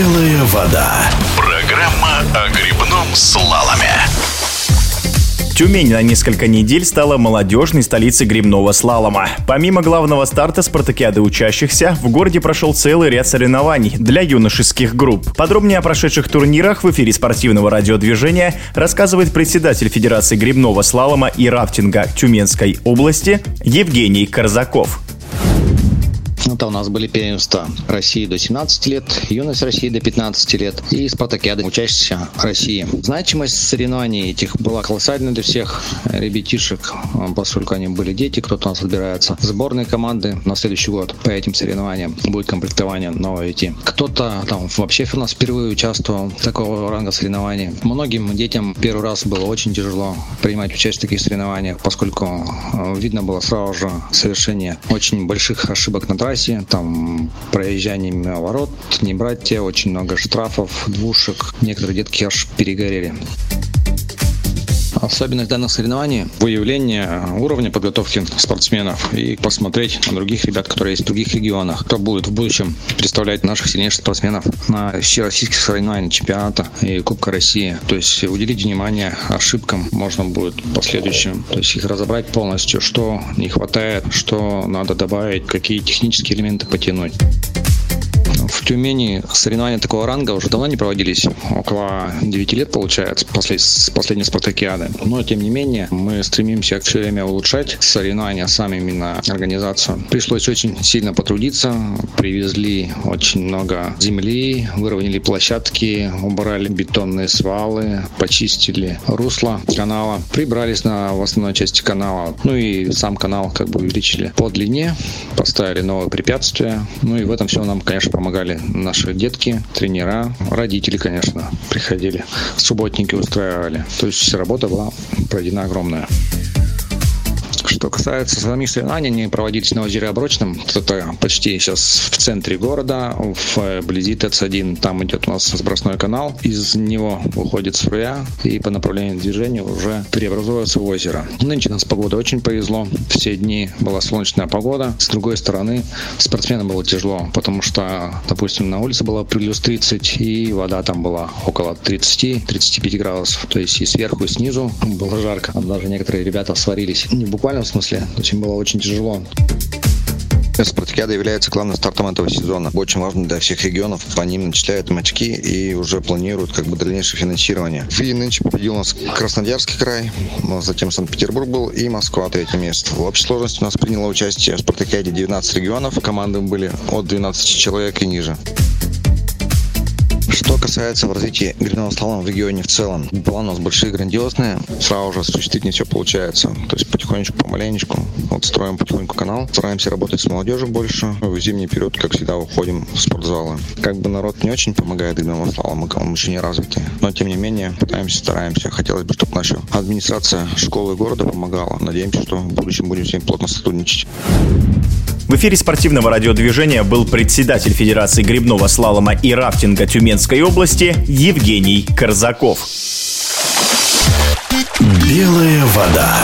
Белая вода. Программа о грибном слаломе. Тюмень на несколько недель стала молодежной столицей грибного слалома. Помимо главного старта спартакиады учащихся, в городе прошел целый ряд соревнований для юношеских групп. Подробнее о прошедших турнирах в эфире спортивного радиодвижения рассказывает председатель Федерации грибного слалома и рафтинга Тюменской области Евгений Корзаков. Это у нас были первенства России до 17 лет, юность России до 15 лет и спартакиады учащихся России. Значимость соревнований этих была колоссальной для всех ребятишек, поскольку они были дети, кто-то у нас отбирается сборной команды на следующий год по этим соревнованиям будет комплектование новое идти. Кто-то там вообще у нас впервые участвовал в такого ранга соревнований. Многим детям первый раз было очень тяжело принимать участие в таких соревнованиях, поскольку э, видно было сразу же совершение очень больших ошибок на трассе, трассе, там проезжание мимо ворот, не брать те, очень много штрафов, двушек. Некоторые детки аж перегорели. Особенность данных соревнований – выявление уровня подготовки спортсменов и посмотреть на других ребят, которые есть в других регионах, кто будет в будущем представлять наших сильнейших спортсменов на всероссийских соревнованиях чемпионата и Кубка России. То есть уделить внимание ошибкам можно будет в последующем. То есть их разобрать полностью, что не хватает, что надо добавить, какие технические элементы потянуть. В Тюмени соревнования такого ранга уже давно не проводились, около 9 лет получается, после, с последней спартакиады. Но, тем не менее, мы стремимся все время улучшать соревнования, сами именно организацию. Пришлось очень сильно потрудиться, привезли очень много земли, выровняли площадки, убрали бетонные свалы, почистили русло канала, прибрались на в основной части канала, ну и сам канал как бы увеличили по длине, поставили новые препятствия, ну и в этом все нам, конечно, помогали наши детки, тренера, родители, конечно, приходили, субботники устраивали. То есть работа была проведена огромная. Что касается самих соревнований, они проводились на озере Оброчном. Это почти сейчас в центре города, вблизи ТЭЦ-1. Там идет у нас сбросной канал. Из него выходит струя и по направлению движения уже преобразуется в озеро. Нынче нас погода очень повезло. Все дни была солнечная погода. С другой стороны, спортсменам было тяжело, потому что, допустим, на улице было плюс 30, и вода там была около 30-35 градусов. То есть и сверху, и снизу было жарко. Даже некоторые ребята сварились. Не буквально в смысле. Им было очень тяжело. Спартакиада является главным стартом этого сезона. Очень важно для всех регионов. По ним начисляют очки и уже планируют как бы дальнейшее финансирование. И нынче победил у нас Краснодарский край, затем Санкт-Петербург был и Москва третье место. В общей сложности у нас приняло участие в Спартакиаде 19 регионов. Команды были от 12 человек и ниже. Что касается в развитии грибного слалома в регионе в целом, планы у нас большие, грандиозные. Сразу же осуществить не все получается. То есть потихонечку, помаленечку. Вот строим потихоньку канал. Стараемся работать с молодежью больше. В зимний период, как всегда, уходим в спортзалы. Как бы народ не очень помогает грибному слалому, он еще не развитый. Но, тем не менее, пытаемся, стараемся. Хотелось бы, чтобы наша администрация школы города помогала. Надеемся, что в будущем будем с ним плотно сотрудничать. В эфире спортивного радиодвижения был председатель Федерации грибного слалома и рафтинга Тюменской области Евгений Корзаков. Белая вода.